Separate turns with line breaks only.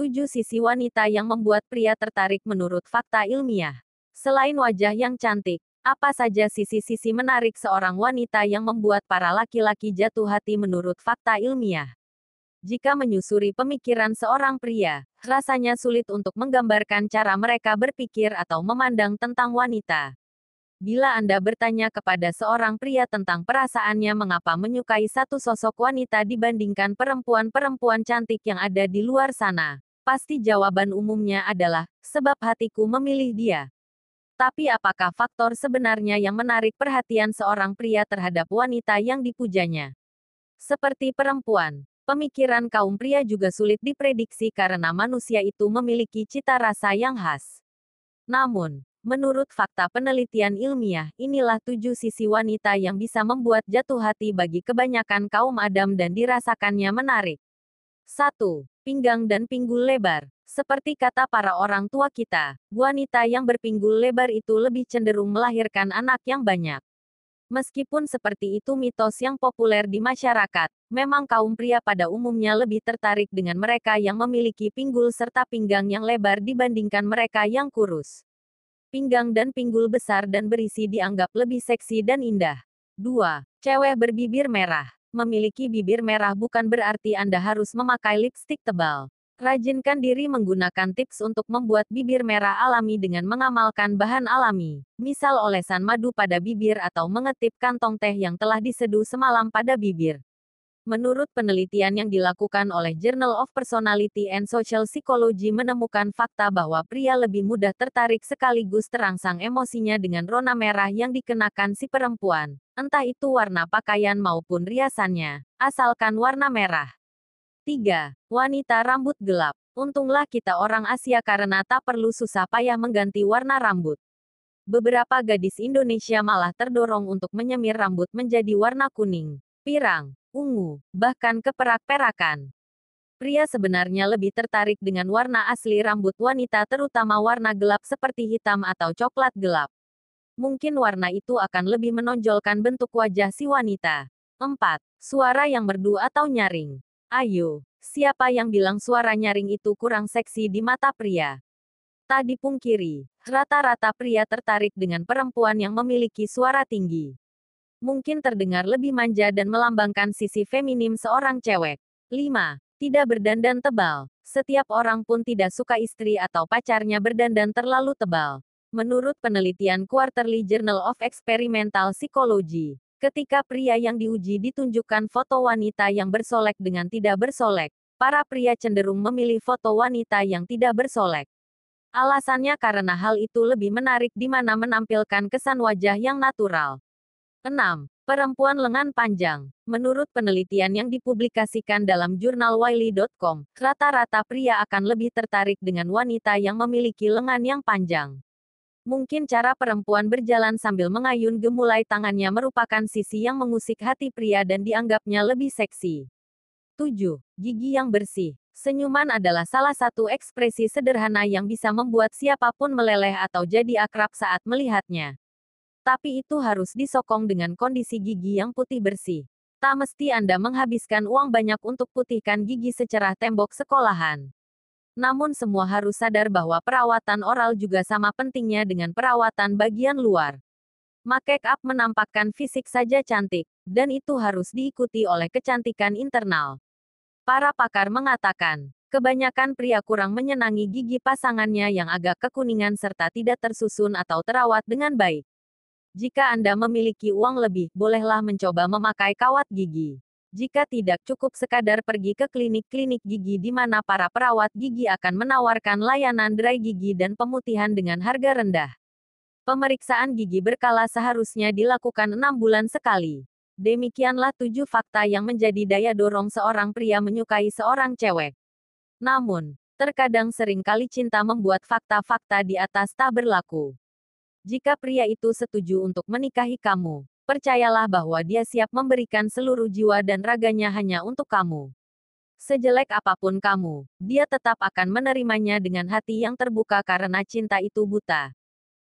Tujuh sisi wanita yang membuat pria tertarik menurut fakta ilmiah. Selain wajah yang cantik, apa saja sisi-sisi menarik seorang wanita yang membuat para laki-laki jatuh hati menurut fakta ilmiah? Jika menyusuri pemikiran seorang pria, rasanya sulit untuk menggambarkan cara mereka berpikir atau memandang tentang wanita. Bila Anda bertanya kepada seorang pria tentang perasaannya mengapa menyukai satu sosok wanita dibandingkan perempuan-perempuan cantik yang ada di luar sana, pasti jawaban umumnya adalah, sebab hatiku memilih dia. Tapi apakah faktor sebenarnya yang menarik perhatian seorang pria terhadap wanita yang dipujanya? Seperti perempuan, pemikiran kaum pria juga sulit diprediksi karena manusia itu memiliki cita rasa yang khas. Namun, Menurut fakta penelitian ilmiah, inilah tujuh sisi wanita yang bisa membuat jatuh hati bagi kebanyakan kaum Adam dan dirasakannya menarik. 1. Pinggang dan pinggul lebar. Seperti kata para orang tua kita, wanita yang berpinggul lebar itu lebih cenderung melahirkan anak yang banyak. Meskipun seperti itu mitos yang populer di masyarakat, memang kaum pria pada umumnya lebih tertarik dengan mereka yang memiliki pinggul serta pinggang yang lebar dibandingkan mereka yang kurus. Pinggang dan pinggul besar dan berisi dianggap lebih seksi dan indah. 2. Cewek berbibir merah. Memiliki bibir merah bukan berarti Anda harus memakai lipstik tebal. Rajinkan diri menggunakan tips untuk membuat bibir merah alami dengan mengamalkan bahan alami, misal olesan madu pada bibir atau mengetip kantong teh yang telah diseduh semalam pada bibir. Menurut penelitian yang dilakukan oleh Journal of Personality and Social Psychology menemukan fakta bahwa pria lebih mudah tertarik sekaligus terangsang emosinya dengan rona merah yang dikenakan si perempuan, entah itu warna pakaian maupun riasannya, asalkan warna merah. 3. Wanita rambut gelap. Untunglah kita orang Asia karena tak perlu susah payah mengganti warna rambut. Beberapa gadis Indonesia malah terdorong untuk menyemir rambut menjadi warna kuning, pirang, ungu, bahkan keperak-perakan. Pria sebenarnya lebih tertarik dengan warna asli rambut wanita terutama warna gelap seperti hitam atau coklat gelap. Mungkin warna itu akan lebih menonjolkan bentuk wajah si wanita. 4. Suara yang merdu atau nyaring. Ayo, siapa yang bilang suara nyaring itu kurang seksi di mata pria? Tak dipungkiri, rata-rata pria tertarik dengan perempuan yang memiliki suara tinggi mungkin terdengar lebih manja dan melambangkan sisi feminim seorang cewek. 5. Tidak berdandan tebal. Setiap orang pun tidak suka istri atau pacarnya berdandan terlalu tebal. Menurut penelitian Quarterly Journal of Experimental Psychology, ketika pria yang diuji ditunjukkan foto wanita yang bersolek dengan tidak bersolek, para pria cenderung memilih foto wanita yang tidak bersolek. Alasannya karena hal itu lebih menarik di mana menampilkan kesan wajah yang natural. 6. Perempuan lengan panjang. Menurut penelitian yang dipublikasikan dalam jurnal Wiley.com, rata-rata pria akan lebih tertarik dengan wanita yang memiliki lengan yang panjang. Mungkin cara perempuan berjalan sambil mengayun gemulai tangannya merupakan sisi yang mengusik hati pria dan dianggapnya lebih seksi. 7. Gigi yang bersih. Senyuman adalah salah satu ekspresi sederhana yang bisa membuat siapa pun meleleh atau jadi akrab saat melihatnya. Tapi itu harus disokong dengan kondisi gigi yang putih bersih. Tak mesti Anda menghabiskan uang banyak untuk putihkan gigi secerah tembok sekolahan. Namun semua harus sadar bahwa perawatan oral juga sama pentingnya dengan perawatan bagian luar. Make up menampakkan fisik saja cantik, dan itu harus diikuti oleh kecantikan internal. Para pakar mengatakan, kebanyakan pria kurang menyenangi gigi pasangannya yang agak kekuningan serta tidak tersusun atau terawat dengan baik. Jika Anda memiliki uang lebih, bolehlah mencoba memakai kawat gigi. Jika tidak cukup sekadar pergi ke klinik-klinik gigi di mana para perawat gigi akan menawarkan layanan dry gigi dan pemutihan dengan harga rendah. Pemeriksaan gigi berkala seharusnya dilakukan enam bulan sekali. Demikianlah tujuh fakta yang menjadi daya dorong seorang pria menyukai seorang cewek. Namun, terkadang sering kali cinta membuat fakta-fakta di atas tak berlaku. Jika pria itu setuju untuk menikahi kamu, percayalah bahwa dia siap memberikan seluruh jiwa dan raganya hanya untuk kamu. Sejelek apa pun kamu, dia tetap akan menerimanya dengan hati yang terbuka karena cinta itu buta.